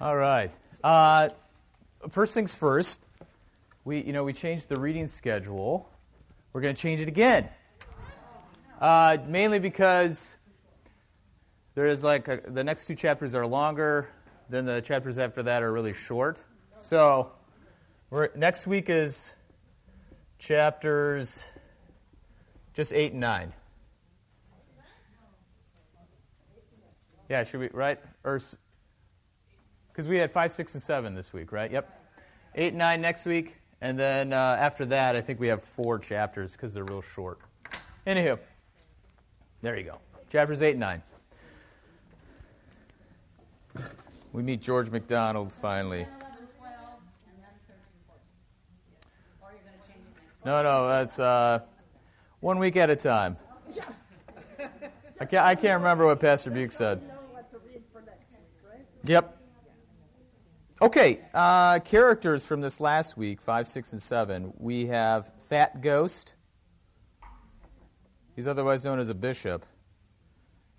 All right. Uh, first things first, we you know we changed the reading schedule. We're going to change it again. Uh, mainly because there is like a, the next two chapters are longer, then the chapters after that are really short. So next week is chapters just eight and nine. Yeah, should we right or because we had five, six, and seven this week, right? Yep. Eight and nine next week, and then uh, after that, I think we have four chapters because they're real short. Anywho, there you go. Chapters eight and nine. We meet George MacDonald finally. No, no, that's uh, one week at a time. I can't, I can't remember what Pastor Buke said. Yep. Okay, uh, characters from this last week, 5, 6, and 7. We have Fat Ghost. He's otherwise known as a bishop.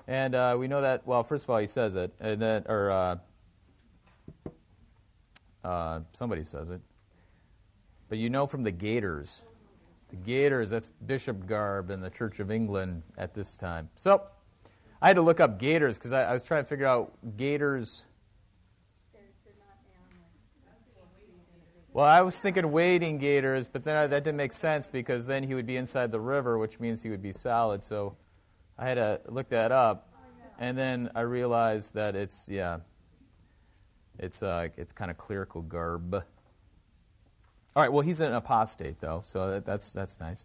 And uh, we know that, well, first of all, he says it, and then, or uh, uh, somebody says it. But you know from the gaiters. The gaiters, that's bishop garb in the Church of England at this time. So I had to look up gaiters because I, I was trying to figure out gaiters Well, I was thinking wading gators, but then I, that didn't make sense because then he would be inside the river, which means he would be solid. So I had to look that up, and then I realized that it's yeah, it's uh, it's kind of clerical garb. All right, well he's an apostate though, so that, that's that's nice.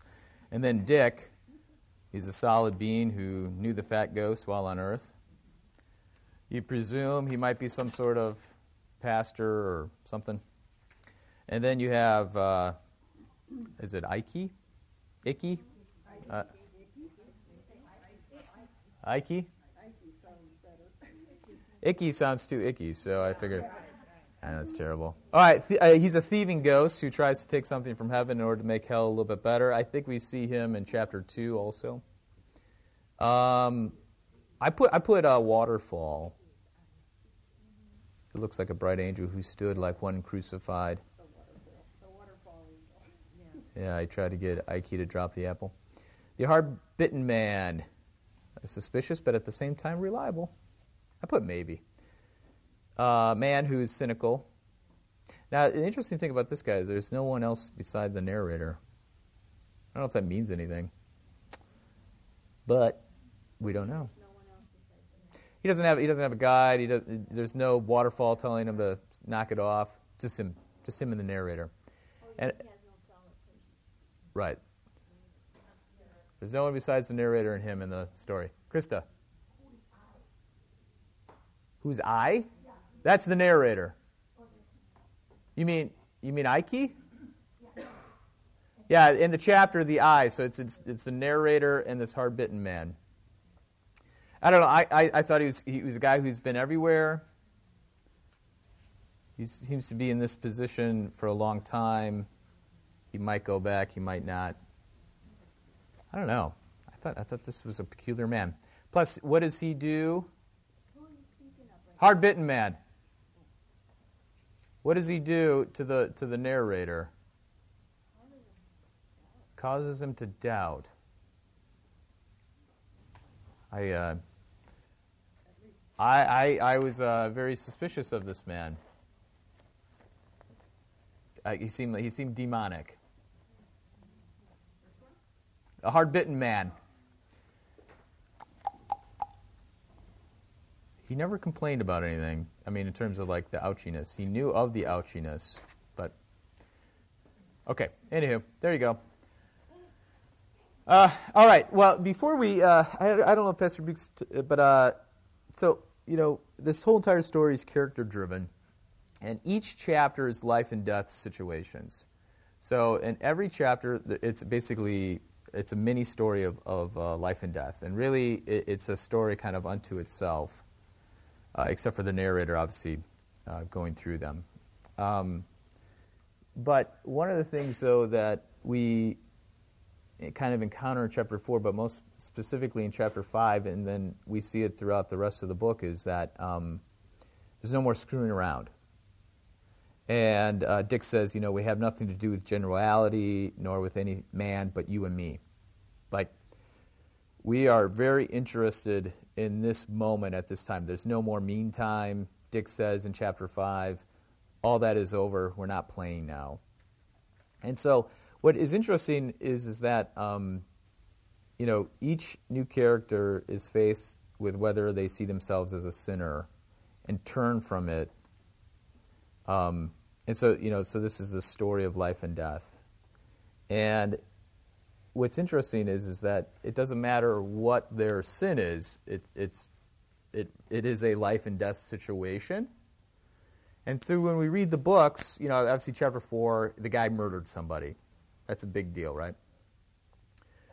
And then Dick, he's a solid being who knew the fat ghost while on Earth. You presume he might be some sort of pastor or something. And then you have, uh, is it Ike? Icky? Uh, Ike? Icky sounds too icky, so I figured. I know it's terrible. All right, th- uh, he's a thieving ghost who tries to take something from heaven in order to make hell a little bit better. I think we see him in chapter two also. Um, I put I put a waterfall. It looks like a bright angel who stood like one crucified. Yeah, I tried to get Ike to drop the apple. The hard bitten man. Suspicious, but at the same time reliable. I put maybe. Uh, man who's cynical. Now, the interesting thing about this guy is there's no one else beside the narrator. I don't know if that means anything. But we don't know. He doesn't have he doesn't have a guide. He does, there's no waterfall telling him to knock it off. Just him, just him and the narrator. And Right. There's no one besides the narrator and him in the story. Krista. Who's I? That's the narrator. You mean you mean Ike? Yeah, in the chapter, the I. So it's it's, it's the narrator and this hard bitten man. I don't know. I, I, I, thought he was he was a guy who's been everywhere. He seems to be in this position for a long time. He might go back, he might not. I don't know. I thought, I thought this was a peculiar man. Plus, what does he do? Hard bitten man. What does he do to the, to the narrator? Causes him to doubt. I, uh, I, I, I was uh, very suspicious of this man. I, he seemed he seemed demonic a hard bitten man. He never complained about anything. I mean, in terms of like the ouchiness. He knew of the ouchiness, but. Okay, anywho, there you go. Uh, all right, well, before we. Uh, I, I, don't know if Pastor t- but. Uh, so, you know, this whole entire story is character driven, and each chapter is life and death situations. So, in every chapter, it's basically it's a mini story of, of uh, life and death. And really, it, it's a story kind of unto itself, uh, except for the narrator, obviously, uh, going through them. Um, but one of the things, though, that we kind of encounter in chapter 4, but most specifically in chapter 5, and then we see it throughout the rest of the book, is that um, There's no more screwing around. And uh, Dick says, you know, we have nothing to do with generality nor with any man but you and me. Like, we are very interested in this moment at this time. There's no more meantime. Dick says in chapter 5, all that is over. We're not playing now. And so, what is interesting is, is that, um, you know, each new character is faced with whether they see themselves as a sinner and turn from it. Um, and so, you know, so this is the story of life and death. And what's interesting is, is that it doesn't matter what their sin is, it, it's, it, it is a life and death situation. And through when we read the books, you know, obviously chapter 4, the guy murdered somebody. That's a big deal, right?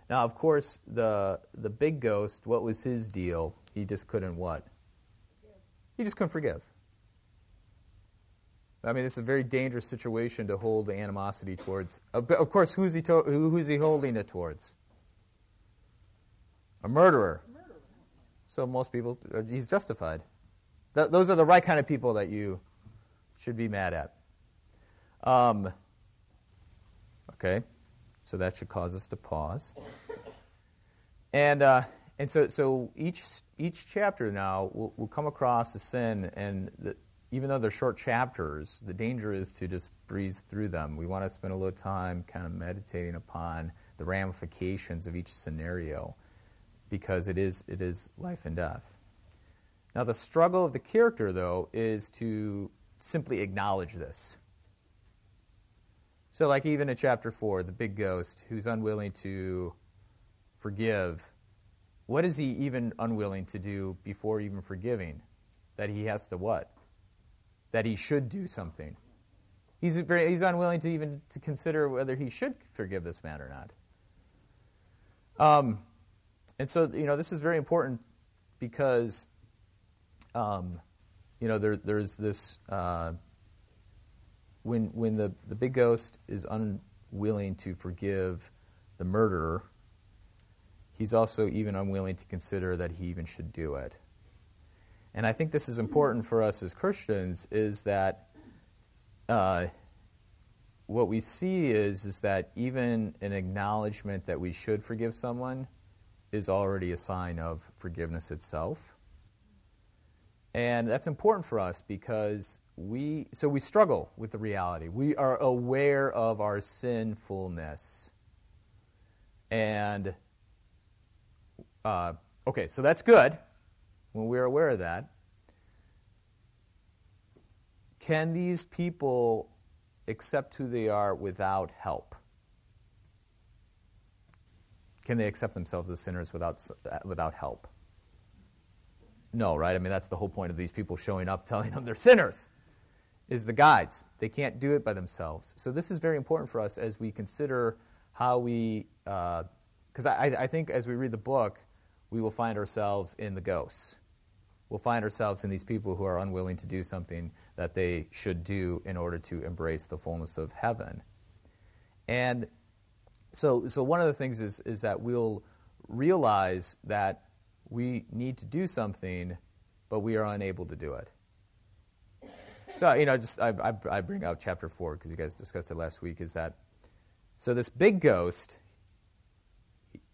Now, of course, the, the big ghost, what was his deal? He just couldn't what? He just couldn't forgive. I mean, it's a very dangerous situation to hold animosity towards. Of course, who's he, to, who, who's he holding it towards? A murderer. So most people, uh, he's justified. Th- those are the right kind of people that you should be mad at. Um, okay, so that should cause us to pause. And uh, and so so each each chapter now will, will come across a sin, and the, even though they're short chapters, the danger is to just breeze through them. We want to spend a little time kind of meditating upon the ramifications of each scenario, because it is it is life and death. Now the struggle of the character, though, is to simply acknowledge this. So, like even in chapter 4, the big ghost who's unwilling to forgive, what is he even unwilling to do before even forgiving? That he has to what? That he should do something. He's, very, he's unwilling to even to consider whether he should forgive this man or not. Um, and so, you know, this is very important because um, you know, there, there's this uh, when when the the big ghost is unwilling to forgive the murderer, he's also even unwilling to consider that he even should do it. And I think this is important for us as Christians is that uh, what we see is is that even an acknowledgement that we should forgive someone is already a sign of forgiveness itself. And that's important for us because we, so we struggle with the reality. We are aware of our sinfulness. And, uh, okay, so that's good when we're aware of that. Can these people accept who they are without help? Can they accept themselves as sinners without, without help? No, right? I mean, that's the whole point of these people showing up telling them they're sinners, is the guides. They can't do it by themselves. So this is very important for us as we consider how we, because uh, I, I think as we read the book, we will find ourselves in the ghosts. We'll find ourselves in these people who are unwilling to do something that they should do in order to embrace the fullness of heaven. And so, so one of the things is, is that we'll realize that we need to do something, but we are unable to do it. So, you know, just I, I, I bring out chapter 4 because you guys discussed it last week. Is that so? This big ghost,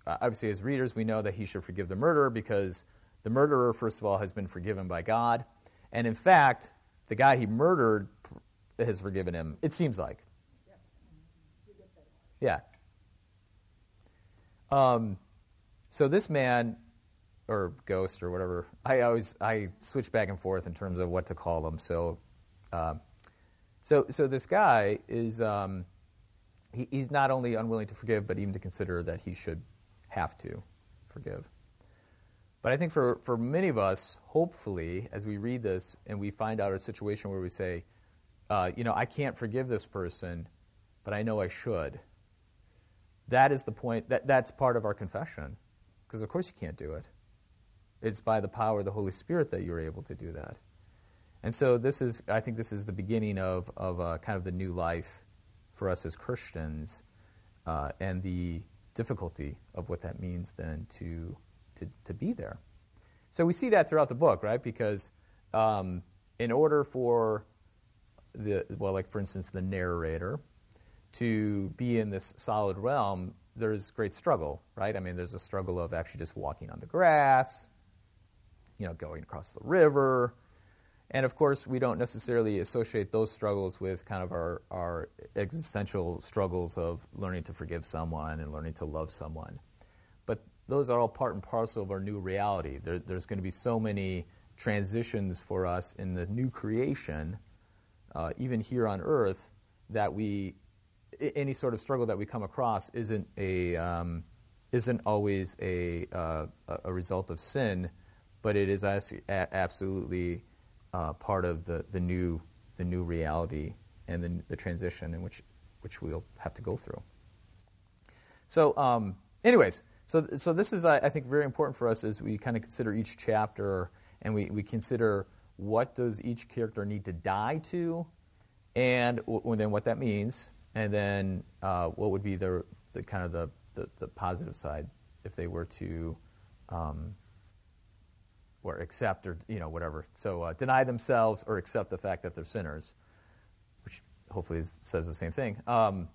obviously, as readers, we know that he should forgive the murderer because the murderer, first of all, has been forgiven by God. And in fact, the guy he murdered has forgiven him, it seems like. Yeah. Um, so this man or ghost or whatever. I always I switch back and forth in terms of what to call them. So, uh, so so this guy is um, he, he's not only unwilling to forgive, but even to consider that he should have to forgive. But I think for, for many of us, hopefully, as we read this and we find out a situation where we say, uh, you know, I can't forgive this person, but I know I should. That is the point. That, that's part of our confession. Because, of course, you can't do it. It's by the power of the Holy Spirit that you're able to do that. And so this is, I think this is the beginning of, of uh, kind of the new life for us as Christians uh, and the difficulty of what that means then to, to, to be there. So we see that throughout the book, right? Because um, in order for the, well, like for instance, the narrator to be in this solid realm, there's great struggle, right? I mean, there's a struggle of actually just walking on the grass, you know, going across the river. And of course, we don't necessarily associate those struggles with kind of our, our existential struggles of learning to forgive someone and learning to love someone. Those are all part and parcel of our new reality. There, there's going to be so many transitions for us in the new creation, uh, even here on earth, that we any sort of struggle that we come across isn't a um, isn't always a uh, a result of sin, but it is absolutely uh, part of the, the new the new reality and the, the transition in which which we'll have to go through. So, um, anyways, so so this is I, think very important for us as we kind of consider each chapter and we, we consider what does each character need to die to, and w- then what that means, and then uh, what would be the, the kind of the, the, the, positive side if they were to um, or accept or you know whatever. So uh, deny themselves or accept the fact that they're sinners, which hopefully is, says the same thing. Um,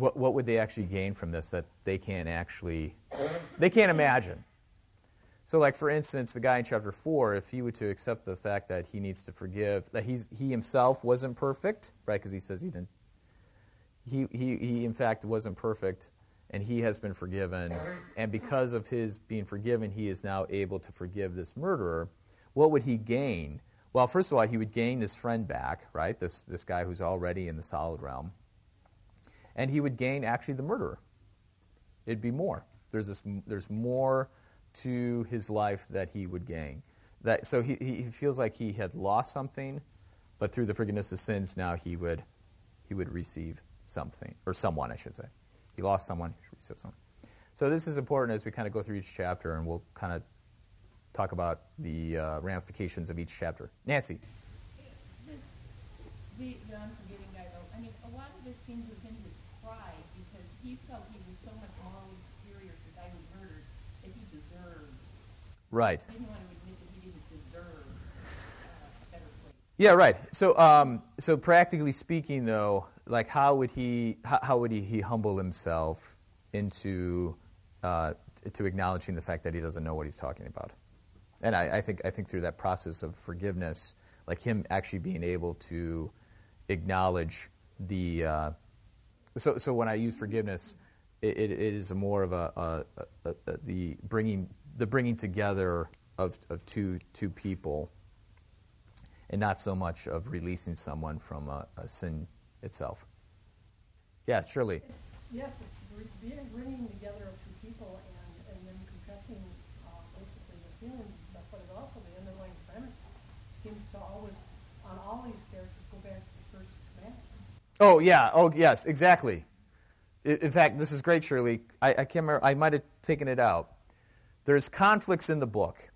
what what would they actually gain from this that they can't actually they can't imagine? So, like for instance, the guy in chapter four, if he were to accept the fact that he needs to forgive, that he's he himself wasn't perfect, right? Because he says he didn't. He, he he in fact wasn't perfect, and he has been forgiven, and because of his being forgiven, he is now able to forgive this murderer. What would he gain? Well, first of all, he would gain his friend back, right? This this guy who's already in the solid realm, and he would gain actually the murderer. It'd be more. There's this. There's more to his life that he would gain. That, so he, he feels like he had lost something, but through the forgiveness of sins, now he would, he would receive something, or someone, I should say. He lost someone, he receive someone. So this is important as we kind of go through each chapter, and we'll kind of talk about the uh, ramifications of each chapter. Nancy. The, the unforgiving guy, though, I mean, a lot of this seems within his pride because he felt he was so much morally superior to the guy who murdered Right. Uh, yeah, right. So, um, so practically speaking, though, like how would he how, how would he, he, humble himself into uh, to acknowledging the fact that he doesn't know what he's talking about? And I, I, think I think through that process of forgiveness, like him actually being able to acknowledge the uh, so so when I use forgiveness, it, it is more of a, a, a, a the bringing the bringing together of, of two, two people and not so much of releasing someone from a, a sin itself. Yeah, Shirley. Yes, it's bringing together of two people and, and then confessing uh, basically the feelings but it also, the underlying premise seems to always, on all these characters, go back to the first commandment. Oh, yeah. Oh, yes, exactly. In fact, this is great, Shirley. I, I can't remember, I might have taken it out. There's conflicts in the book.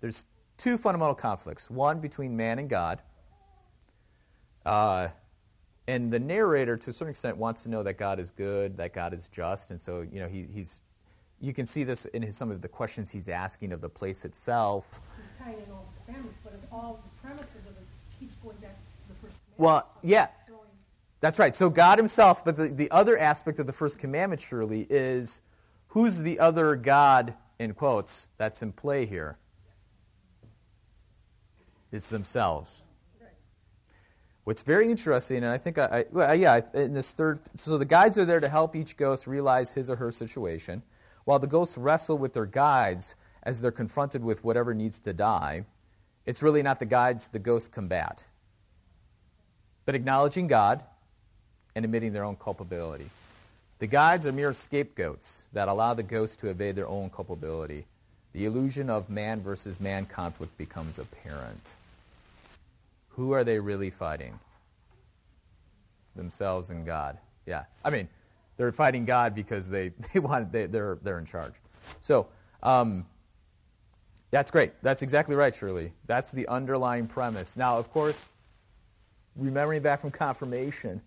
There's two fundamental conflicts one between man and God. Uh, and the narrator, to a certain extent, wants to know that God is good, that God is just, and so you know he, he's. You can see this in his, some of the questions he's asking of the place itself. He's tying in all the families, but all the premises of it keeps going back to the first. Well, yeah, that's right. So God Himself, but the, the other aspect of the first commandment, surely, is who's the other God in quotes, that's in play here. It's themselves. What's very interesting, and I think I, I yeah, in this third, so the guides are there to help each ghost realize his or her situation, while the ghosts wrestle with their guides as they're confronted with whatever needs to die. It's really not the guides the ghosts combat, but acknowledging God and admitting their own culpability. The guides are mere scapegoats that allow the ghosts to evade their own culpability. The illusion of man versus man conflict becomes apparent. Who are they really fighting? Themselves and God. Yeah. I mean, they're fighting God because they, they want they, they're they're in charge. So um, that's great. That's exactly right, Shirley. That's the underlying premise. Now, of course, remembering back from confirmation,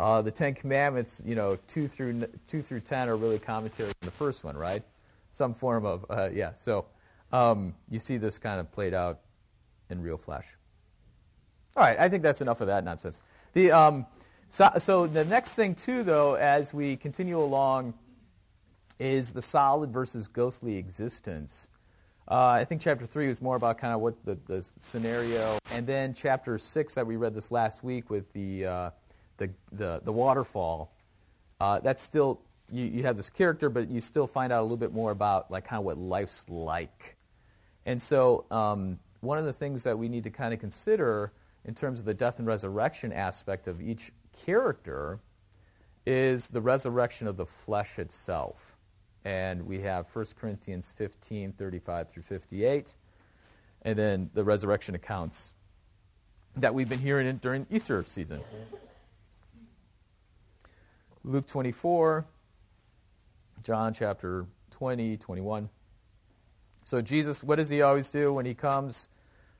uh, the Ten Commandments, you know, two through two through ten are really commentary on the first one, right? Some form of uh, yeah. So um, you see this kind of played out in real flesh. All right, I think that's enough of that nonsense. The, um, so, so the next thing, too, though, as we continue along, is the solid versus ghostly existence. Uh, I think chapter 3 was more about kind of what the, the scenario. And then chapter 6 that we read this last week with the, uh, the, the, the, waterfall, uh, that's still, you, you have this character, but you still find out a little bit more about like kind of what life's like. And so um, one of the things that we need to kind of consider in terms of the death and resurrection aspect of each character is the resurrection of the flesh itself. And we have 1 Corinthians 15, 35 through 58, and then the resurrection accounts that we've been hearing during Easter season. Luke 24, John chapter 20, 21. So, Jesus, what does he always do when he comes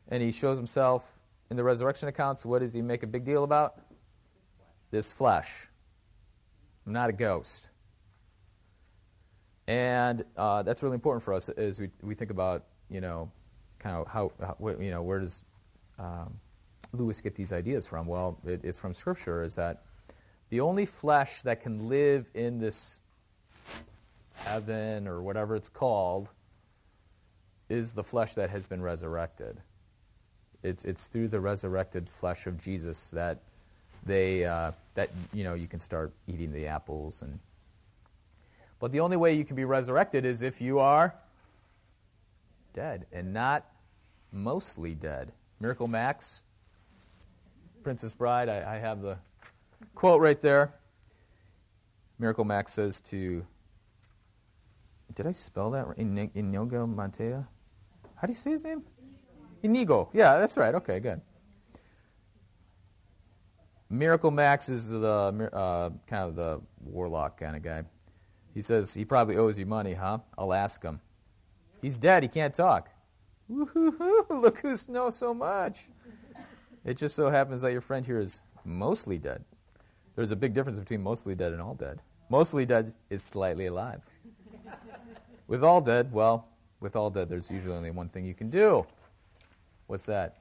and he shows himself in the resurrection accounts? What does he make a big deal about? This flesh. I'm not a ghost. And uh, that's really important for us as we, we think about, you know, kind of how, how you know, where does um, Lewis get these ideas from? Well, it, it's from Scripture, is that the only flesh that can live in this heaven or whatever it's called is the flesh that has been resurrected. It's, it's through the resurrected flesh of Jesus that they uh, that you know you can start eating the apples and but the only way you can be resurrected is if you are dead and not mostly dead miracle max princess bride i, I have the quote right there miracle max says to did i spell that right inigo montoya how do you say his name inigo yeah that's right okay good Miracle Max is the uh, kind of the warlock kind of guy. He says he probably owes you money, huh? I'll ask him. He's dead. He can't talk. Look who knows so much. It just so happens that your friend here is mostly dead. There's a big difference between mostly dead and all dead. Mostly dead is slightly alive. With all dead, well, with all dead, there's usually only one thing you can do. What's that?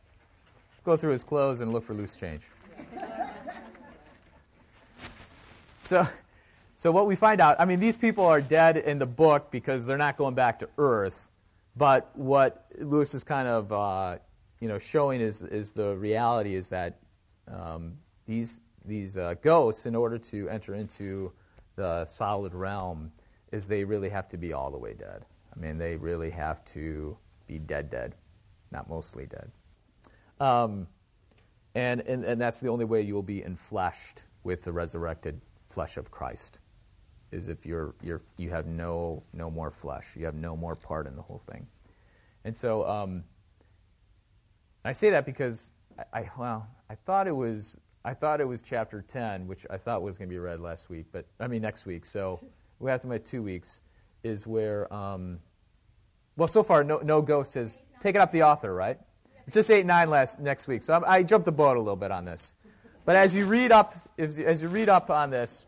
Go through his clothes and look for loose change. So, so what we find out, I mean, these people are dead in the book because they're not going back to Earth. But what Lewis is kind of, uh, you know, showing is is the reality is that um, these these uh, ghosts, in order to enter into the solid realm, is they really have to be all the way dead. I mean, they really have to be dead, dead, not mostly dead. Um, and, and, and that's the only way you'll be enfleshed with the resurrected flesh of Christ, is if you're, you're, you have no, no more flesh. You have no more part in the whole thing. And so um, I say that because I, I, well, I thought it was I thought it was chapter 10, which I thought was going to be read last week, but I mean next week. So we have to wait two weeks. Is where um, well, so far no, no ghost has taken up the author, right? It's just eight nine last next week. So I, I jumped the boat a little bit on this. But as you read up, as, as you read up on this,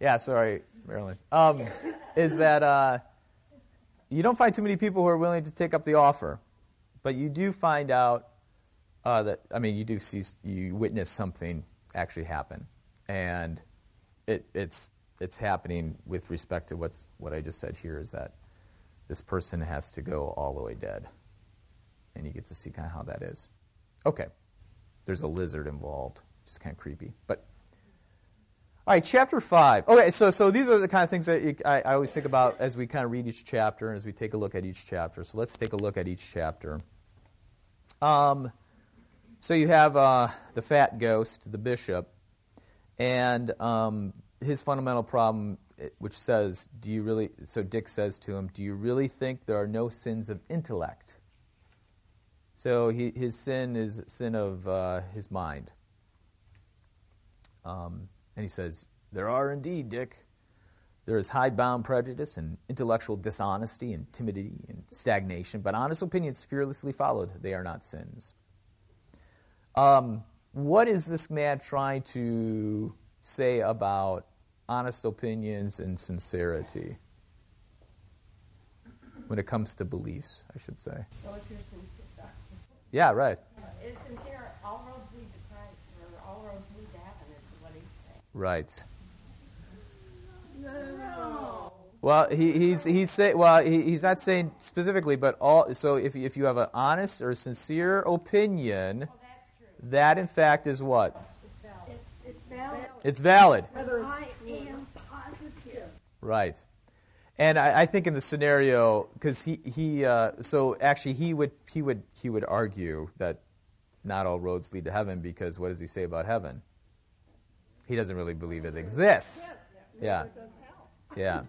yeah, sorry, Marilyn, um, is that uh, you don't find too many people who are willing to take up the offer, but you do find out uh, that I mean, you do see, you witness something actually happen, and it, it's it's happening with respect to what's what I just said here is that this person has to go all the way dead, and you get to see kind of how that is. Okay there's a lizard involved. It's kind of creepy. But all right, chapter five. Okay, so so these are the kind of things that I, I always think about as we kind of read each chapter and as we take a look at each chapter. So let's take a look at each chapter. Um, so you have uh, the fat ghost, the bishop, and um, his fundamental problem, which says, "Do you really?" So Dick says to him, "Do you really think there are no sins of intellect?" So he, his sin is sin of uh, his mind. Um, and he says, There are indeed, Dick. There is hidebound prejudice and intellectual dishonesty and timidity and stagnation, but honest opinions fearlessly followed, they are not sins. Um, what is this man trying to say about honest opinions and sincerity? When it comes to beliefs, I should say. Well, if you're Yeah, right. Is sincere, all roads lead to Christ, or all roads lead to heaven, is what he's saying. Right. No. Well, he, he's he's say, well he, he's not saying specifically, but all. So if if you have an honest or sincere opinion, Well. That in fact is what It's, it's valid. it's valid. Whether I it's am positive. Right. And I, I think in the scenario, because he he uh, so actually he would he would he would argue that not all roads lead to heaven because what does he say about heaven? He doesn't really believe it exists. Yeah. Yeah.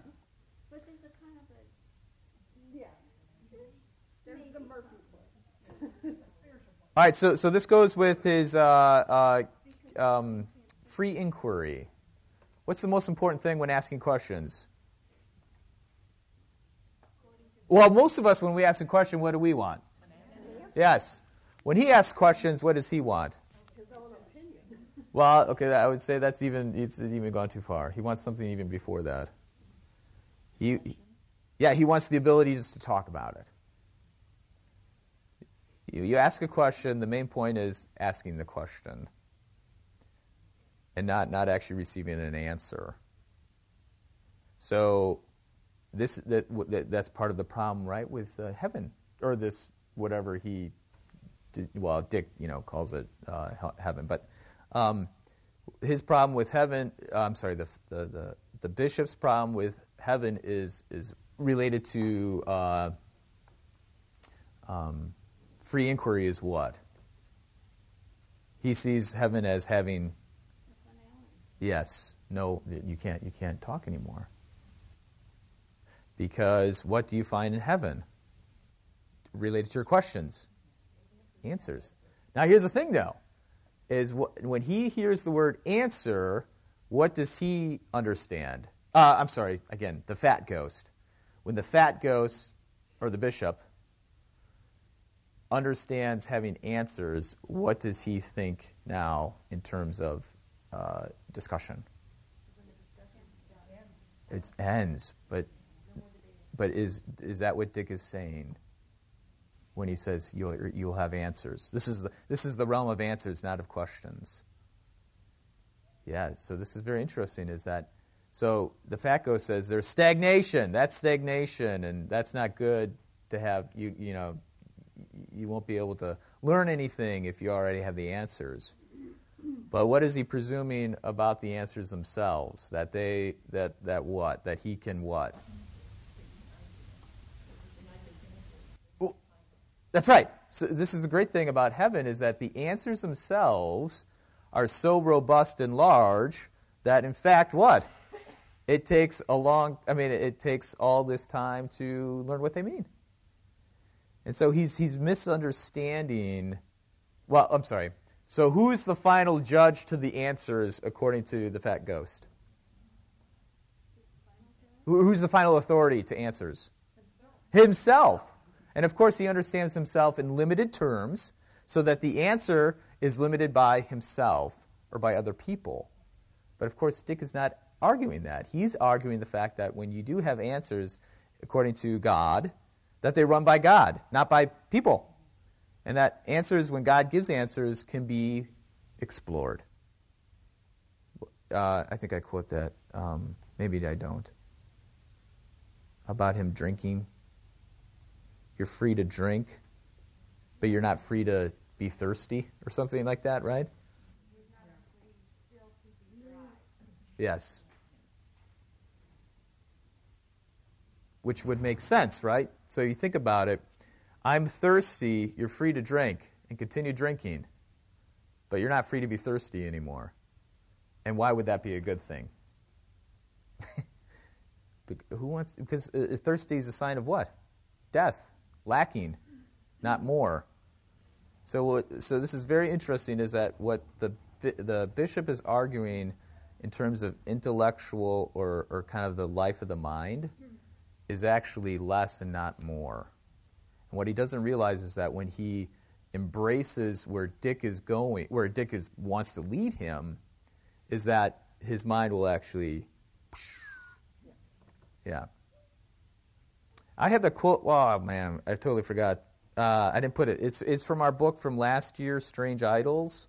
But there's a kind of a, Yeah. There's the murky place. All right. So so this goes with his uh, uh, um, free inquiry. What's the most important thing when asking questions? Well, most of us, when we ask a question, what do we want? Yes. When he asks questions, what does he want? His own opinion. Well, okay, I would say that's even it's even gone too far. He wants something even before that. He, yeah, he wants the ability just to talk about it. You, you ask a question. The main point is asking the question, and not not actually receiving an answer. So, this that, that that's part of the problem, right, with uh, heaven or this whatever he did, well, Dick, you know, calls it uh, heaven, but um, his problem with heaven, uh, I'm sorry, the, the, the, the bishop's problem with heaven is, is related to uh, um, free inquiry is what? He sees heaven as having, yes, no, you can't, you can't talk anymore. Because what do you find in heaven? Related to your questions answers. Now, here's the thing, though, is wh- when he hears the word answer, what does he understand? Uh, I'm sorry, again, the fat ghost. When the fat ghost, or the bishop, understands having answers, what does he think now in terms of uh, discussion? It ends, but but is is that what Dick is saying? when he says you'll, you'll have answers. This is, the, this is the realm of answers, not of questions. Yeah, so this is very interesting, is that, so the fat ghost says there's stagnation. That's stagnation, and that's not good to have, you, you know, you won't be able to learn anything if you already have the answers. But what is he presuming about the answers themselves? That they, that, that what? That he can what? That's right. So this is the great thing about heaven is that the answers themselves are so robust and large that in fact what? It takes a long I mean it takes all this time to learn what they mean. And so he's he's misunderstanding well, I'm sorry. So who's the final judge to the answers according to the fat ghost? Who- Who's the final authority to answers? Himself. And of course, he understands himself in limited terms, so that the answer is limited by himself or by other people. But of course, Dick is not arguing that. He's arguing the fact that when you do have answers according to God, that they run by God, not by people. And that answers, when God gives answers, can be explored. Uh, I think I quote that. Um, maybe I don't. About him drinking you're free to drink, but you're not free to be thirsty or something like that, right? Yes. Which would make sense, right? So you think about it. I'm thirsty, you're free to drink and continue drinking, but you're not free to be thirsty anymore. And why would that be a good thing? Who wants? Because uh, thirsty is a sign of what? Death, lacking, not more. So, so this is very interesting. Is that what the the bishop is arguing in terms of intellectual or or kind of the life of the mind is actually less and not more. And what he doesn't realize is that when he embraces where Dick is going, where Dick is wants to lead him, is that his mind will actually, yeah. I had the quote. Oh man, I totally forgot. uh, I didn't put it. It's it's from our book from last year, Strange Idols,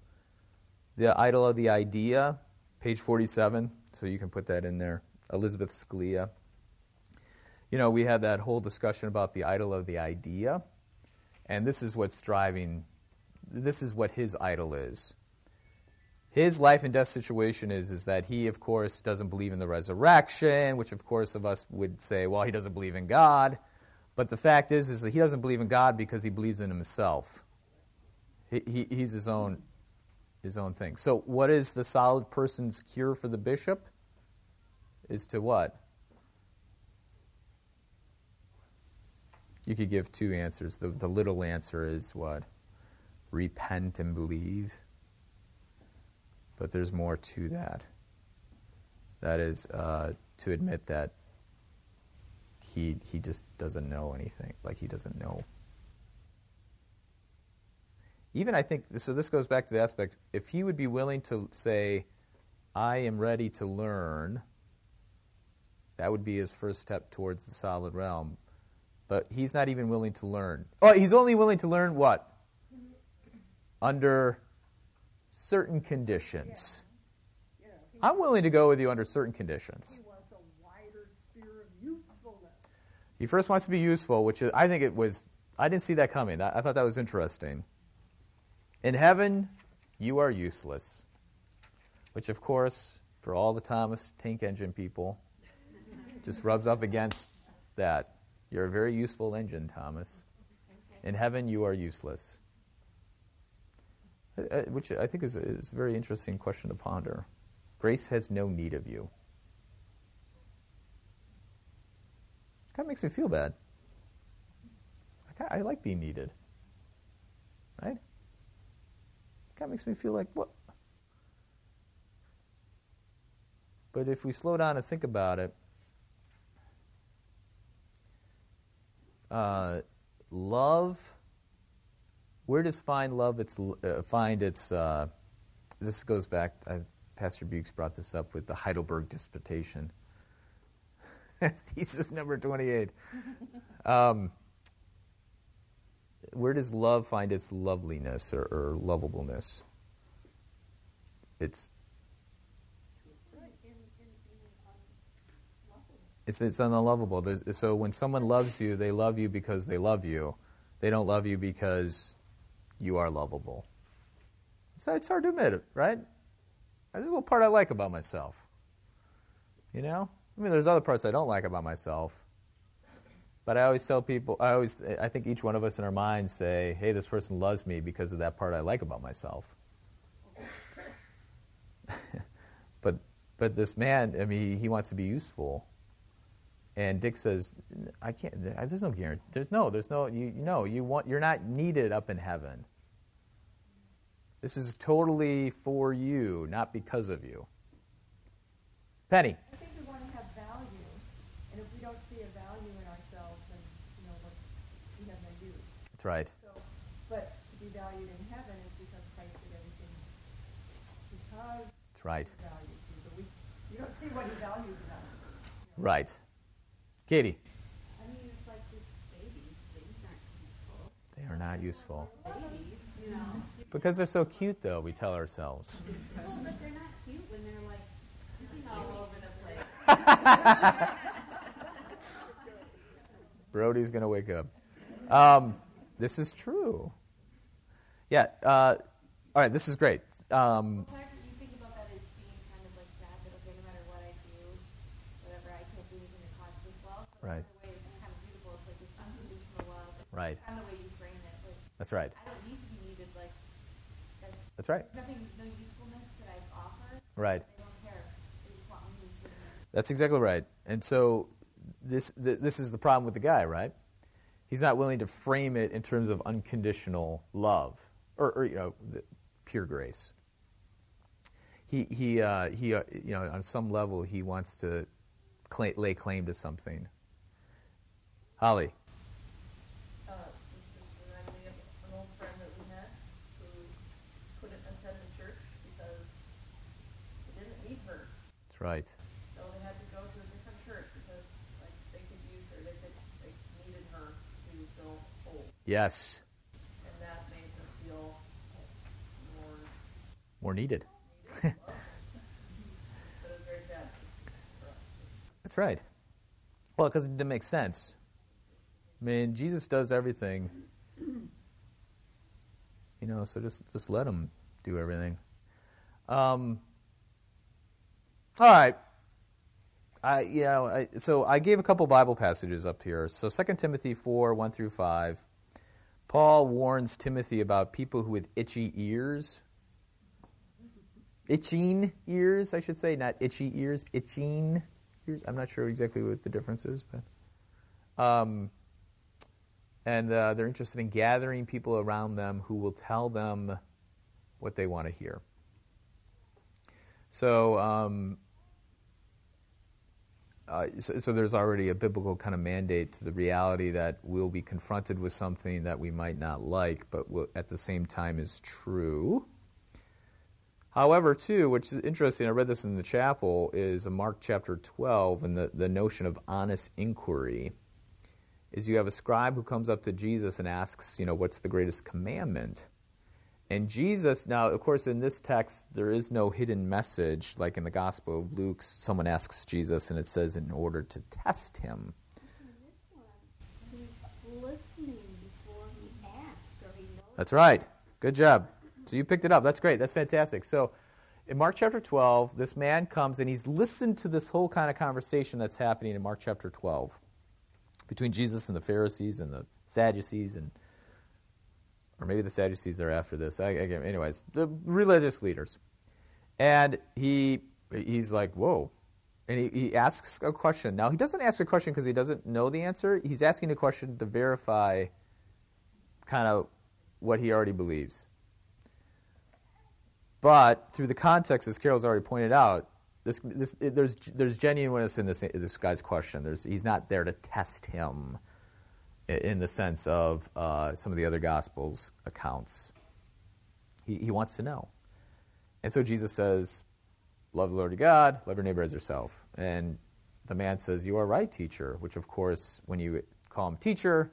the idol of the idea, page forty-seven. So you can put that in there. Elizabeth Scalia. You know, we had that whole discussion about the idol of the idea, and this is what's driving. This is what his idol is. His life and death situation is is that he, of course, doesn't believe in the resurrection, which, of course, of us would say, well, he doesn't believe in God. But the fact is, is that he doesn't believe in God because he believes in himself. He, he, he's his own, his own thing. So, what is the solid person's cure for the bishop? Is to what? You could give two answers. The, the little answer is what? Repent and believe. But there's more to that. That is uh, to admit that he he just doesn't know anything. Like he doesn't know. Even I think so. This goes back to the aspect. If he would be willing to say, "I am ready to learn," that would be his first step towards the solid realm. But he's not even willing to learn. Oh, he's only willing to learn what? Under certain conditions. Know, he, I'm willing to go with you under certain conditions. he wants a wider sphere of usefulness. He first wants to be useful, which is, I think it was, I didn't see that coming. I, I thought that was interesting. In heaven, you are useless. Which, of course, for all the Thomas tank engine people, just rubs up against that. You're a very useful engine, Thomas. In heaven, you are useless. Which I think is, is a very interesting question to ponder. Grace has no need of you. Kind of makes me feel bad. I, I like being needed. Right? Kind of makes me feel like, what? But if we slow down and think about it, uh, love, where does find love its uh, find its? Uh, this goes back. Uh, Pastor Bukes brought this up with the Heidelberg Disputation. Thesis number twenty-eight. Um, where does love find its loveliness or, or lovableness? It's Right, in, in, in unlovable. It's it's unlovable. There's, so when someone loves you, they love you because they love you. They don't love you because you are lovable. So it's hard to admit it, right? There's a little part I like about myself. You know, I mean, there's other parts I don't like about myself. But I always tell people, I always, I think each one of us in our minds say, "Hey, this person loves me because of that part I like about myself." but but this man, I mean, he wants to be useful. And Dick says, "I can't. There's no guarantee. There's no. There's no. You, you know. You want. You're not needed up in heaven. This is totally for you, not because of you." Penny. I think we want to have value, and if we don't see a value in ourselves, then, you know, what, we have no use. That's right. So, but to be valued in heaven is because Christ did everything because That's right. he values you. But we, you don't see what he values in us. Right. Katie. I mean, it's like babies. Babies aren't useful. They are not useful Babies, you know. because they're so cute, though. We tell ourselves. Well, but they're not cute when they're like all over the place. Brody's going to wake up. Um, this is true. Yeah. Uh, all right. This is great. Um, Sometimes you think about that as being kind of like sad that okay, no matter what I do, whatever I can't do anything that causes this love. But Right. The way it's kind of like this unconditional love. Right. Kind of the way you frame it. Like that's right. I don't need to be needed. Like that's That's right. nothing, no usefulness that I offer. Right. They don't care. They just want me to. That's exactly right. And so this th- this is the problem with the guy, right? He's not willing to frame it in terms of unconditional love or, or you know, the pure grace. He he uh, he uh, you know on some level he wants to cla lay claim to something. Holly, Uh, this is reminding me of an old friend that we had who couldn't attend the church because he didn't need her. that's right. So they had to go to a different church because like they could use her, they could they needed her to fill holes. Yes. And that made them feel more More needed. needed. but it was very sad for us. That's right. Well, because it didn't make sense. I mean, Jesus does everything. You know, so just just let him do everything. Um, all right. I know I, so I gave a couple Bible passages up here. So 2 Timothy four one through five. Paul warns Timothy about people who with itchy ears. Itching ears, I should say, not itchy ears. Itching ears. I'm not sure exactly what the difference is, but um, and uh, they're interested in gathering people around them who will tell them what they want to hear. So, um, uh, so, so there's already a biblical kind of mandate to the reality that we'll be confronted with something that we might not like, but will, at the same time is true. However, too, which is interesting, I read this in the chapel, is Mark chapter 12 and the, the notion of honest inquiry. Is you have a scribe who comes up to Jesus and asks, you know, what's the greatest commandment? And Jesus, now, of course, in this text, there is no hidden message. Like in the Gospel of Luke, someone asks Jesus, and it says, in order to test him. That's right. Good job. So you picked it up. That's great. That's fantastic. So in Mark chapter 12, this man comes and he's listened to this whole kind of conversation that's happening in Mark chapter 12 between Jesus and the Pharisees and the Sadducees and or maybe the Sadducees are after this. I, I, anyways, the religious leaders. And he he's like, "Whoa." And he, he asks a question. Now, he doesn't ask a question because he doesn't know the answer. He's asking a question to verify kind of what he already believes. But through the context, as Carol's already pointed out, this, this, it, there's, there's genuineness in this, this guy's question. There's, he's not there to test him in the sense of uh, some of the other Gospels accounts. He, he wants to know. And so Jesus says, Love the Lord your God, love your neighbor as yourself. And the man says, You are right, teacher, which, of course, when you call him teacher,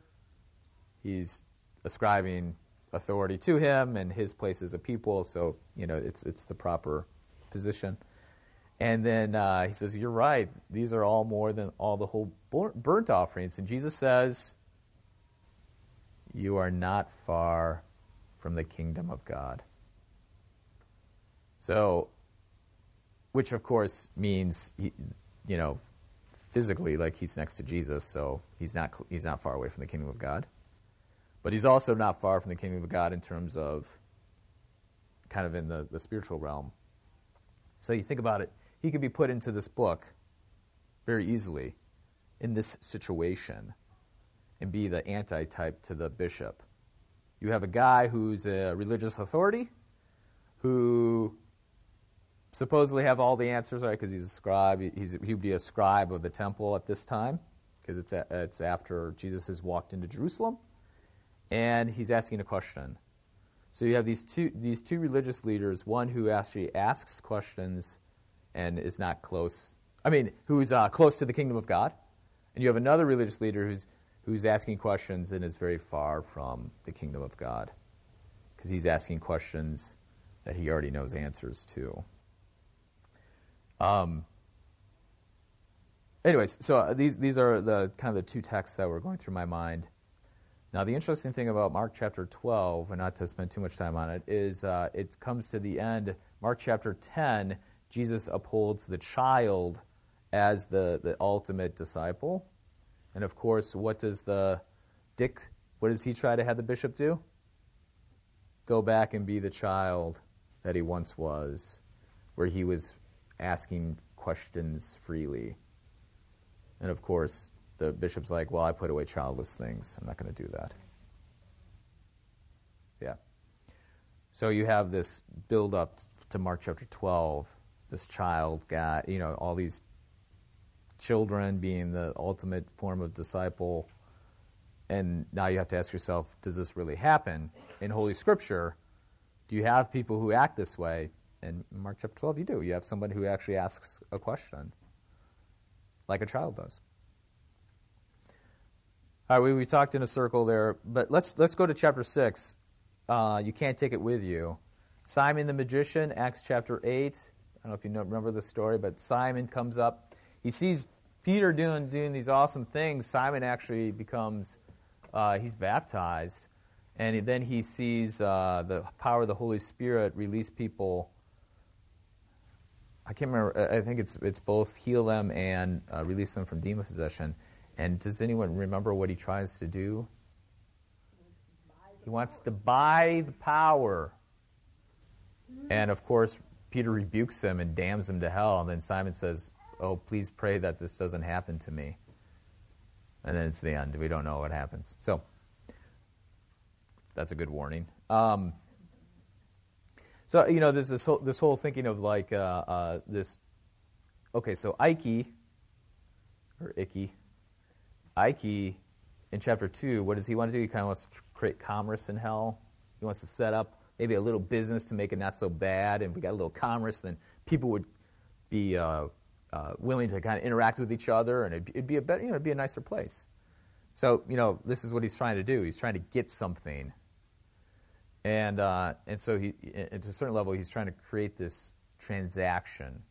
he's ascribing authority to him and his place as a people. So, you know, it's, it's the proper position. And then uh, he says, You're right. These are all more than all the whole burnt offerings. And Jesus says, You are not far from the kingdom of God. So, which of course means, he, you know, physically, like he's next to Jesus, so he's not, he's not far away from the kingdom of God. But he's also not far from the kingdom of God in terms of kind of in the, the spiritual realm. So you think about it, he could be put into this book very easily in this situation and be the anti-type to the bishop. You have a guy who's a religious authority who supposedly have all the answers, right? Because he's a scribe. He's, he would be a scribe of the temple at this time because it's, it's after Jesus has walked into Jerusalem and he's asking a question. So you have these two, these two religious leaders, one who actually asks questions and is not close, I mean, who's uh, close to the kingdom of God, and you have another religious leader who's, who's asking questions and is very far from the kingdom of God because he's asking questions that he already knows answers to. Um, anyways, so uh, these, these are the kind of the two texts that were going through my mind. Now, the interesting thing about Mark chapter 12, and not to spend too much time on it, is uh, it comes to the end. Mark chapter 10, Jesus upholds the child as the, the ultimate disciple. And of course, what does the Dick, what does he try to have the bishop do? Go back and be the child that he once was, where he was asking questions freely. And of course, the bishop's like, well, I put away childless things. I'm not going to do that. Yeah. So you have this build up to Mark chapter 12 this child got, you know, all these children being the ultimate form of disciple. And now you have to ask yourself, does this really happen? In Holy Scripture, do you have people who act this way? In Mark chapter 12, you do. You have someone who actually asks a question, like a child does. All right, we, we talked in a circle there, but let's, let's go to chapter 6. Uh, you can't take it with you. Simon the magician, Acts chapter 8 don't know if you know, remember the story, but Simon comes up. He sees Peter doing doing these awesome things. Simon actually becomes uh, he's baptized, and then he sees uh, the power of the Holy Spirit release people. I can't remember. I think it's it's both heal them and uh, release them from demon possession. And does anyone remember what he tries to do? He wants to buy the power. And of course, Peter rebukes him and damns him to hell. And then Simon says, Oh, please pray that this doesn't happen to me. And then it's the end. We don't know what happens. So, that's a good warning. Um, so, you know, there's this whole, this whole thinking of like uh, uh, this. Okay, so Ike, or Icky, Ike, in chapter 2, what does he want to do? He kind of wants to create commerce in hell. He wants to set up maybe a little business to make it not so bad, and we got a little commerce, then people would be uh, uh, willing to kind of interact with each other, and it'd, it'd, be a better, you know, it'd be a nicer place. So, you know, this is what he's trying to do. He's trying to get something. And, uh, and so, he, and to a certain level, he's trying to create this transaction.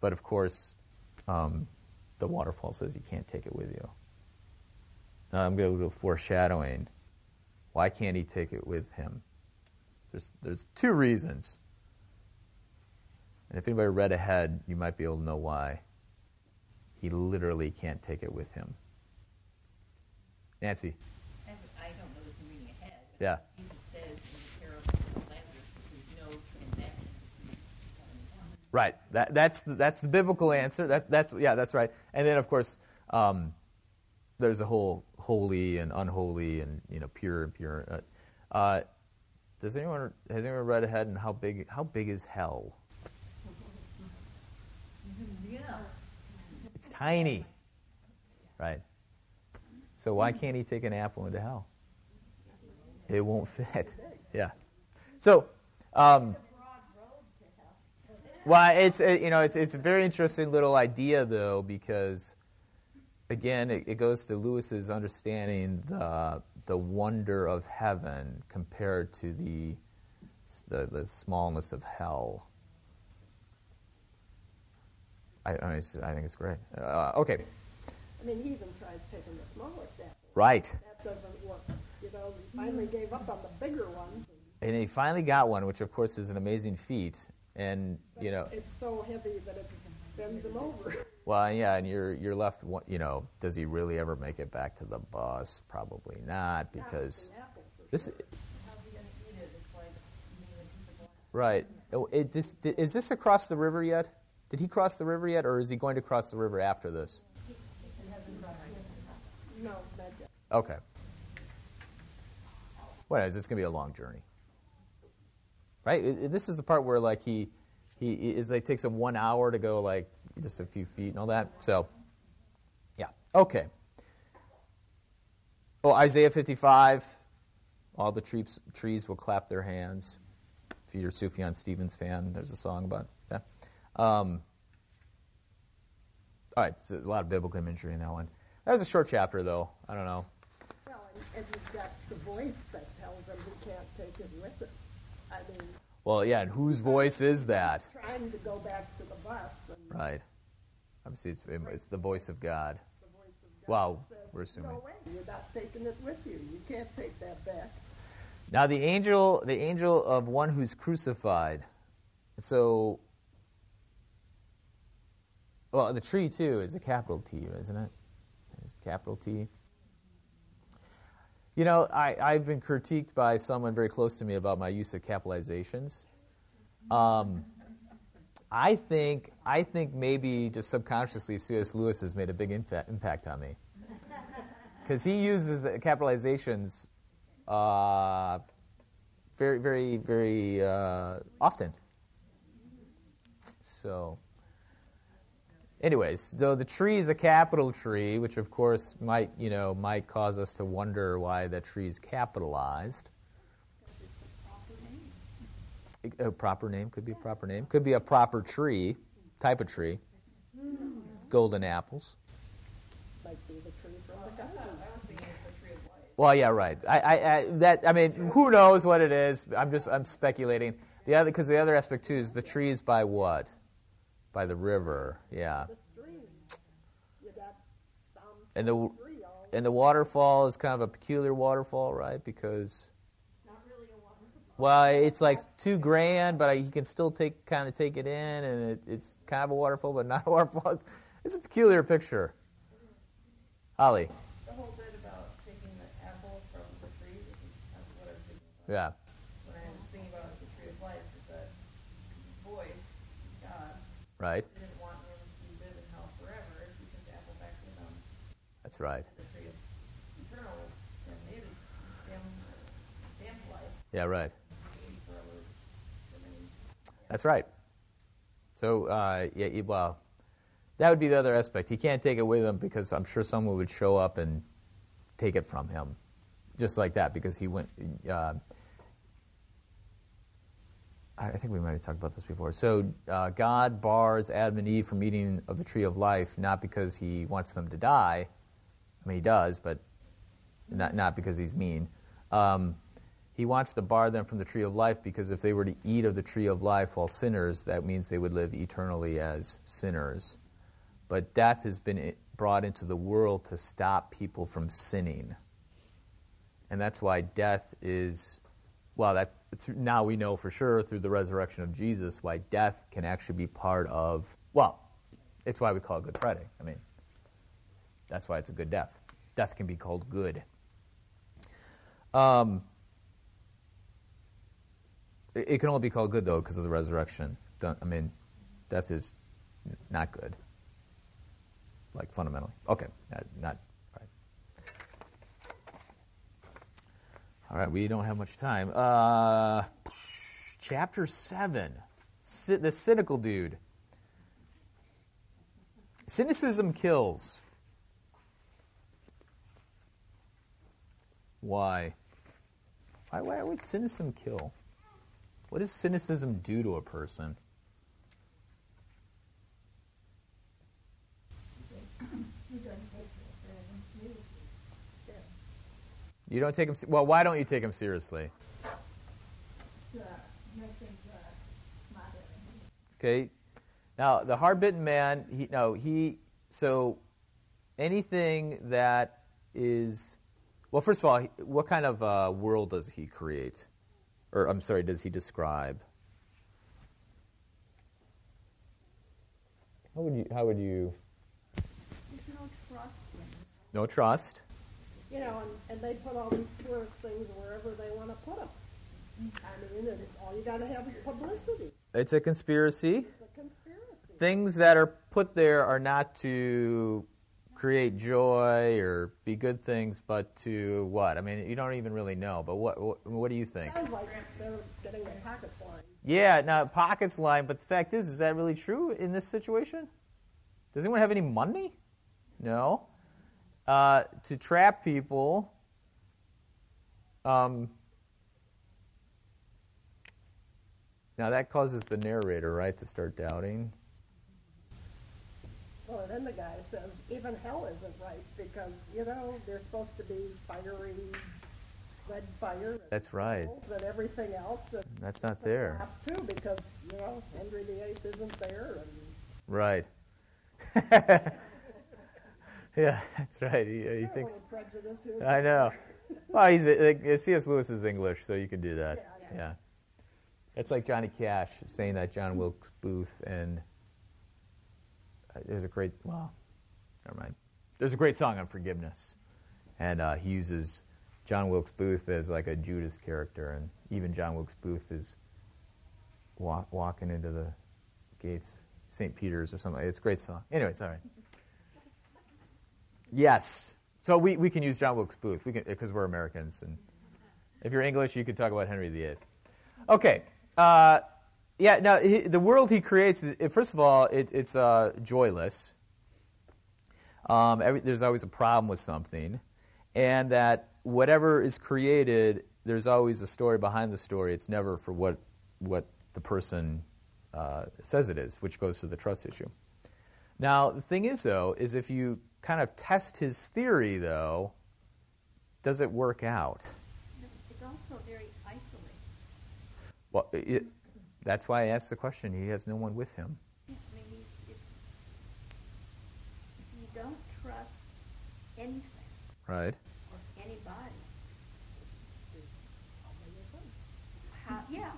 But of course, um, the waterfall says you can't take it with you. Now I'm going to go foreshadowing. Why can't he take it with him? There's, there's two reasons. And if anybody read ahead, you might be able to know why. He literally can't take it with him. Nancy. I don't know in reading ahead. Yeah. Jesus says in the parable of Lazarus there's no transaction between heaven and hell. Right. That, that's, the, that's the biblical answer. That, that's, yeah, that's right. And then, of course, um, there's a whole holy and unholy and you know pure and pure. Uh, uh, does anyone has anyone read ahead and how big how big is hell? Yeah. It's tiny, right? So why can't he take an apple into hell? It won't fit. Yeah. So, um, well, it's it, you know it's it's a very interesting little idea though because again it, it goes to Lewis's understanding the the wonder of heaven compared to the the, the smallness of hell. I, I, mean, I think it's great. Uh, okay, I mean, he even tries taking the smallest apple. right. That doesn't work. You know, he finally gave up on the bigger ones. And he finally got one, which of course is an amazing feat. And but you know, It's so heavy that it bends him over. Well, yeah, and you're you're left. You know, does he really ever make it back to the bus? Probably not, because An apple for this. How's he gonna eat it? It's like eating a piece of glass. Right. Oh, it, this, is this across the river yet? Did he cross the river yet, or is he going to cross the river after this? No, not yet. Okay. Well, it's going to be a long journey, right? It- it- this is the part where like he, he it's like takes him one hour to go like just a few feet and all that. So, yeah, okay. Oh, Isaiah 55. All the trees trees will clap their hands. If you're a Sufjan Stevens fan, there's a song about that. Um, all right, so a lot of biblical imagery in that one. That was a short chapter, though. I don't know. Well, and, he's got the voice that tells him he can't take it with him. I mean, Well, yeah, and whose voice is that? trying to go back to the bus and Right. Obviously, it's, it's the voice of God. the voice of God Wow, says, we're assuming. No you're not taking it with you. You can't take that back. Now, the angel, the angel of one who's crucified. So, well, the tree too is a capital T, isn't it? It's capital T. You know, I, I've been critiqued by someone very close to me about my use of capitalizations. Um, I think I think maybe just subconsciously C.S. Lewis has made a big infa- impact on me because he uses capitalizations uh, very, very, very uh, often. So, anyways, though the tree is a capital tree, which of course might, you know, might cause us to wonder why the tree is capitalized. A proper name could be a proper name. Could be a proper tree, type of tree. Golden apples. But might be the tree from the I thought, garden. I was thinking it's the tree of life. Well, yeah, right. I, I, I, that, I mean, who knows what it is? I'm just, I'm speculating. The other, because the other aspect too is the trees by what? By the river. Yeah. The stream, you got some And the, and the waterfall is kind of a peculiar waterfall, right? Because well, it's like too grand, but you can still take kind of take it in, and it, it's kind of a waterfall, but not a waterfall. It's, it's a peculiar picture. Holly, The whole bit about taking the apple from the tree, that's what I was thinking about. yeah, When I was thinking about the tree of life, is that voice, God, right. didn't want him to live in hell forever. He took the apple back to him, That's right. the tree of eternal, and maybe damn, damn life, Yeah, right. That's right. So, uh, yeah, he- well, that would be the other aspect. He can't take it with him because I'm sure someone would show up and take it from him, just like that, because he went. Uh, I I think we might have talked about this before. So, uh, God bars Adam and Eve from eating of the tree of life, not because he wants them to die. I mean, he does, but not, not because he's mean. Um, he wants to bar them from the tree of life because if they were to eat of the tree of life while sinners, that means they would live eternally as sinners. But death has been brought into the world to stop people from sinning. And that's why death is, well, that, now we know for sure through the resurrection of Jesus why death can actually be part of, well, it's why we call it Good Friday. I mean, that's why it's a good death. Death can be called good. Um, it, can only be called good though because of the resurrection. I mean, death is not good, like fundamentally. Okay, not, not right. All right, we don't have much time. Uh, chapter seven, Cy- the cynical dude. Cynicism kills. Why? Why, why would cynicism kill? What does cynicism do to a person? You don't take him. Well, why don't you take him seriously? Okay. Now the hard-bitten man. He no. He so anything that is well. First of all, what kind of uh, world does he create? Or I'm sorry, does he describe? How would you? How would you? There's no trust. No trust. You know, and, and they put all these tourist things wherever they want to put them. I mean, and all you got to have is publicity. It's a conspiracy. It's a conspiracy. things that are put there are not to create joy or be good things, but to what? I mean, you don't even really know. But what? What, what do you think? Sounds like they're getting their pockets lined. Yeah, now pockets line. But the fact is, is that really true in this situation? Does anyone have any money? No. Uh, to trap people. Um, now that causes the narrator, right, to start doubting. Well, then the guy says even hell isn't right because you know there's supposed to be fiery red fire. And That's right. And everything else. And That's not there. too because you know Henry VIII isn't there Right. yeah, that's right. He, he thinks. here. I know. Well, he's like, C.S. Lewis is English, so you can do that. Yeah, Yeah. It's like Johnny Cash saying that John Wilkes Booth and there's a great well, never mind. There's a great song on forgiveness, and uh, he uses John Wilkes Booth as like a Judas character, and even John Wilkes Booth is walk, walking into the gates, St. Peter's or something. It's a great song. Anyway, sorry. Yes. So we, we can use John Wilkes Booth we can because we're Americans, and if you're English, you can talk about Henry VIII. Okay. Uh, yeah. Now he, the world he creates is first of all it, it's uh, joyless. Um, every, there's always a problem with something, and that whatever is created, there's always a story behind the story. It's never for what what the person uh, says it is, which goes to the trust issue. Now, the thing is, though, is if you kind of test his theory, though, does it work out? It's also very isolating. Well, it, that's why I asked the question. He has no one with him. I mean, he's, it's, if you don't trust anything Right. or anybody, how, yeah,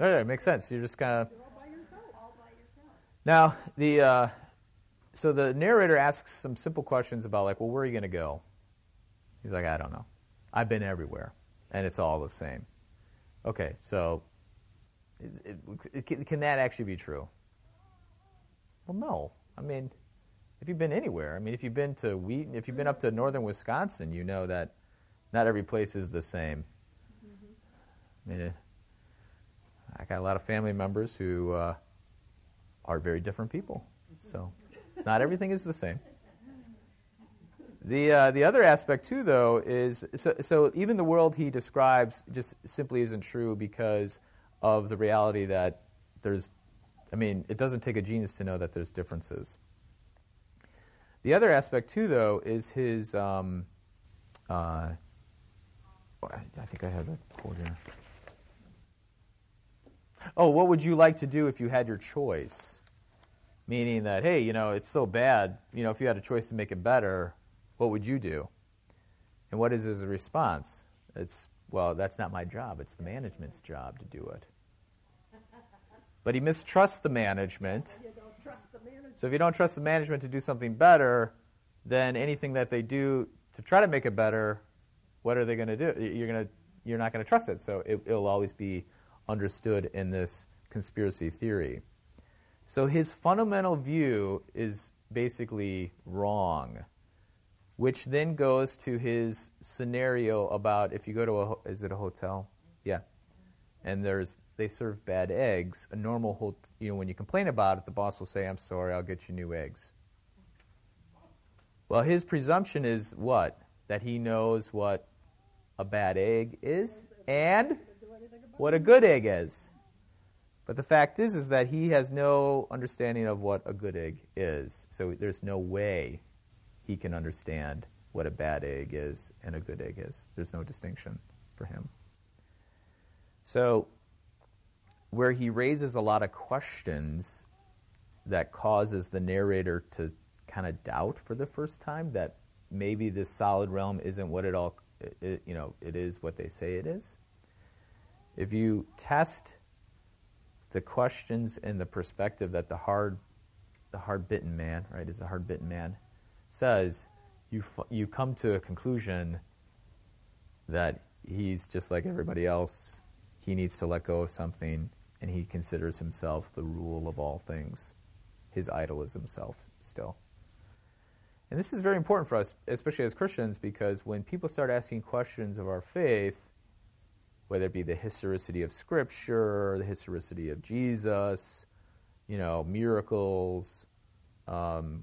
All right, makes sense. You're just kind of. all by yourself. Now, the uh, so the narrator asks some simple questions about like, well, where are you going to go? He's like, I don't know. I've been everywhere, and it's all the same. Okay, so it, it, can, can that actually be true? Well, no. I mean, if you've been anywhere, I mean, if you've been to Wheaton, if you've been up to northern Wisconsin, you know that not every place is the same. I mean, I got a lot of family members who uh, are very different people, so not everything is the same. The uh, the other aspect too, though, is so, so even the world he describes just simply isn't true because of the reality that there's. I mean, it doesn't take a genius to know that there's differences. The other aspect too, though, is his. Um, uh, I think I have the quote here. Oh, what would you like to do if you had your choice? Meaning that, hey, you know, it's so bad. You know, if you had a choice to make it better, what would you do? And what is his response? It's, well, that's not my job. It's the management's job to do it. But he mistrusts the management. You don't trust the manager. So if you don't trust the management to do something better, then anything that they do to try to make it better, what are they going to do? You're going to you're not going to trust it. So it, it'll always be understood in this conspiracy theory. So his fundamental view is basically wrong, which then goes to his scenario about if you go to a is it a hotel? Yeah, and there's they serve bad eggs. A normal hot, you know when you complain about it, the boss will say, "I'm sorry, I'll get you new eggs." Well, his presumption is what that he knows what a bad egg is and what a good egg is. But the fact is, is that he has no understanding of what a good egg is. So there's no way he can understand what a bad egg is and a good egg is. There's no distinction for him. So where he raises a lot of questions that causes the narrator to kind of doubt for the first time that maybe this solid realm isn't what it all it, you know it is what they say it is if you test the questions and the perspective that the hard the hard bitten man right is a hard bitten man says you you come to a conclusion that he's just like everybody else. He needs to let go of something and he considers himself the rule of all things. His idol is himself still. And this is very important for us, especially as Christians, because when people start asking questions of our faith, whether it be the historicity of Scripture, the historicity of Jesus, you know, miracles, um,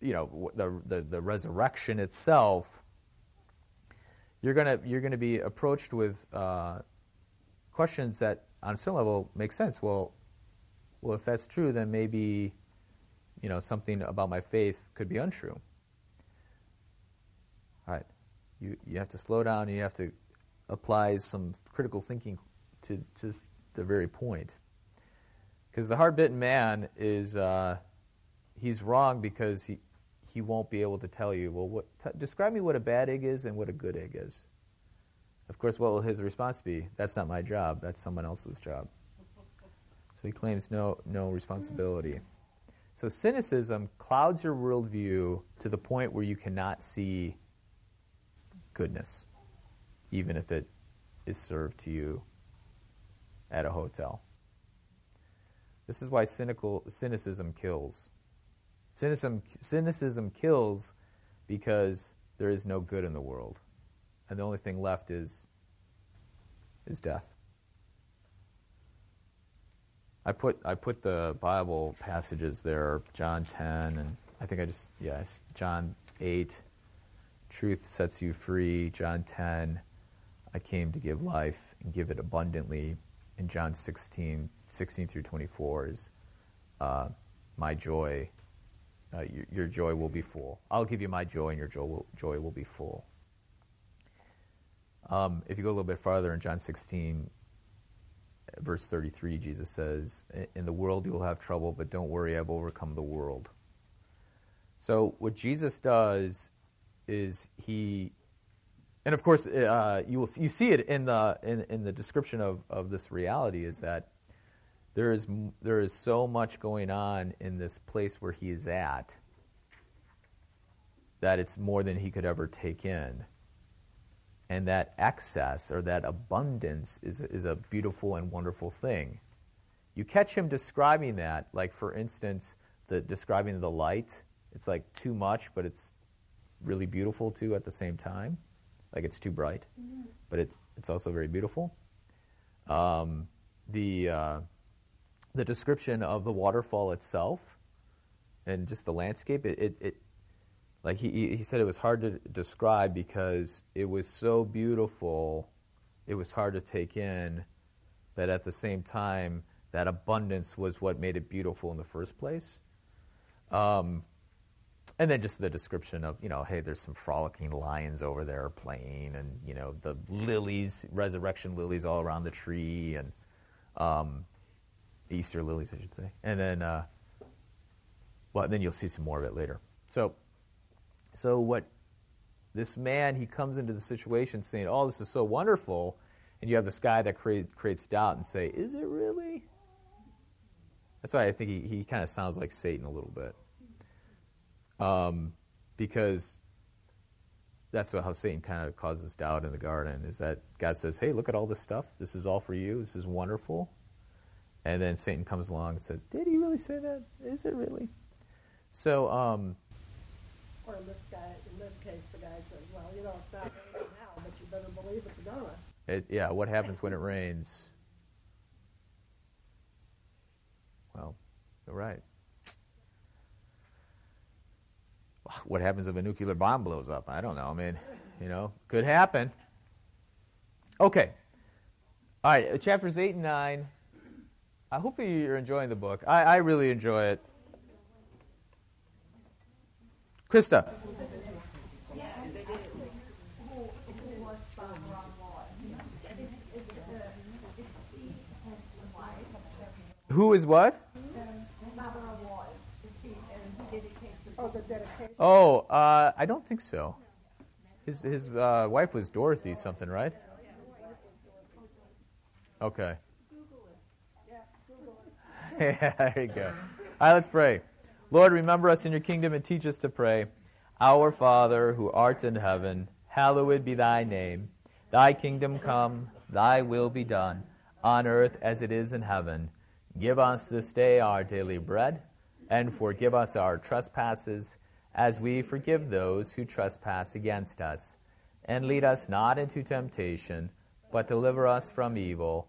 you know, the, the, the resurrection itself, you're gonna you're gonna be approached with uh, questions that, on some level, make sense. Well, well, if that's true, then maybe you know, something about my faith could be untrue. All right. You, you have to slow down you have to apply some critical thinking to just the very point. Because the hard bitten man is, uh, he's wrong because he, he won't be able to tell you, well, what, t- describe me what a bad egg is and what a good egg is. Of course, what will his response be? That's not my job, that's someone else's job. So he claims no, no responsibility. So cynicism clouds your worldview to the point where you cannot see goodness, even if it is served to you at a hotel. This is why cynical, cynicism kills. Cynicism, cynicism kills because there is no good in the world. And the only thing left is, is death. I put I put the Bible passages there, John 10, and I think I just yes, John 8, truth sets you free. John 10, I came to give life and give it abundantly. And John 16, 16 through 24 is uh, my joy uh, your, your joy will be full. I'll give you my joy, and your joy will, joy will be full. Um, if you go a little bit farther in John 16, verse 33, Jesus says, In the world you will have trouble, but don't worry, I've overcome the world. So, what Jesus does is he, and of course, uh, you, will, you see it in the, in, in the description of, of this reality, is that there is, there is so much going on in this place where he is at that it's more than he could ever take in. And that excess or that abundance is, is a beautiful and wonderful thing. You catch him describing that, like for instance, the describing the light. It's like too much, but it's really beautiful too at the same time. Like it's too bright, mm-hmm. but it's it's also very beautiful. Um, the uh, the description of the waterfall itself and just the landscape, it, it, it like he, he said it was hard to describe because it was so beautiful, it was hard to take in, but at the same time, that abundance was what made it beautiful in the first place. Um, and then just the description of, you know, hey, there's some frolicking lions over there playing, and, you know, the lilies, resurrection lilies all around the tree, and um, Easter lilies, I should say. And then, uh, well, then you'll see some more of it later. So, so what this man, he comes into the situation saying, "Oh, this is so wonderful," and you have this guy that create, creates doubt and say, "Is it really?" That's why I think he, he kind of sounds like Satan a little bit, um, because that's how Satan kind of causes doubt in the garden. Is that God says, "Hey, look at all this stuff. This is all for you. This is wonderful." And then Satan comes along and says, Did he really say that? Is it really? So, um, or in this guy, in this case, the guy says, "Well, you know, it's not raining now, but you better believe it's gonna." It, yeah, what happens when it rains? Well, you're right. What happens if a nuclear bomb blows up? I don't know. I mean, you know, could happen. Okay. All right, chapters 8 and 9. I hope you're enjoying the book. I, I really enjoy it. Krista. Who is what? Oh, uh, I don't think so. His his uh, wife was Dorothy something, right? Okay. there you go. All right, let's pray. Lord, remember us in your kingdom and teach us to pray. Our Father, who art in heaven, hallowed be thy name. Thy kingdom come, thy will be done, on earth as it is in heaven. Give us this day our daily bread, and forgive us our trespasses, as we forgive those who trespass against us. And lead us not into temptation, but deliver us from evil.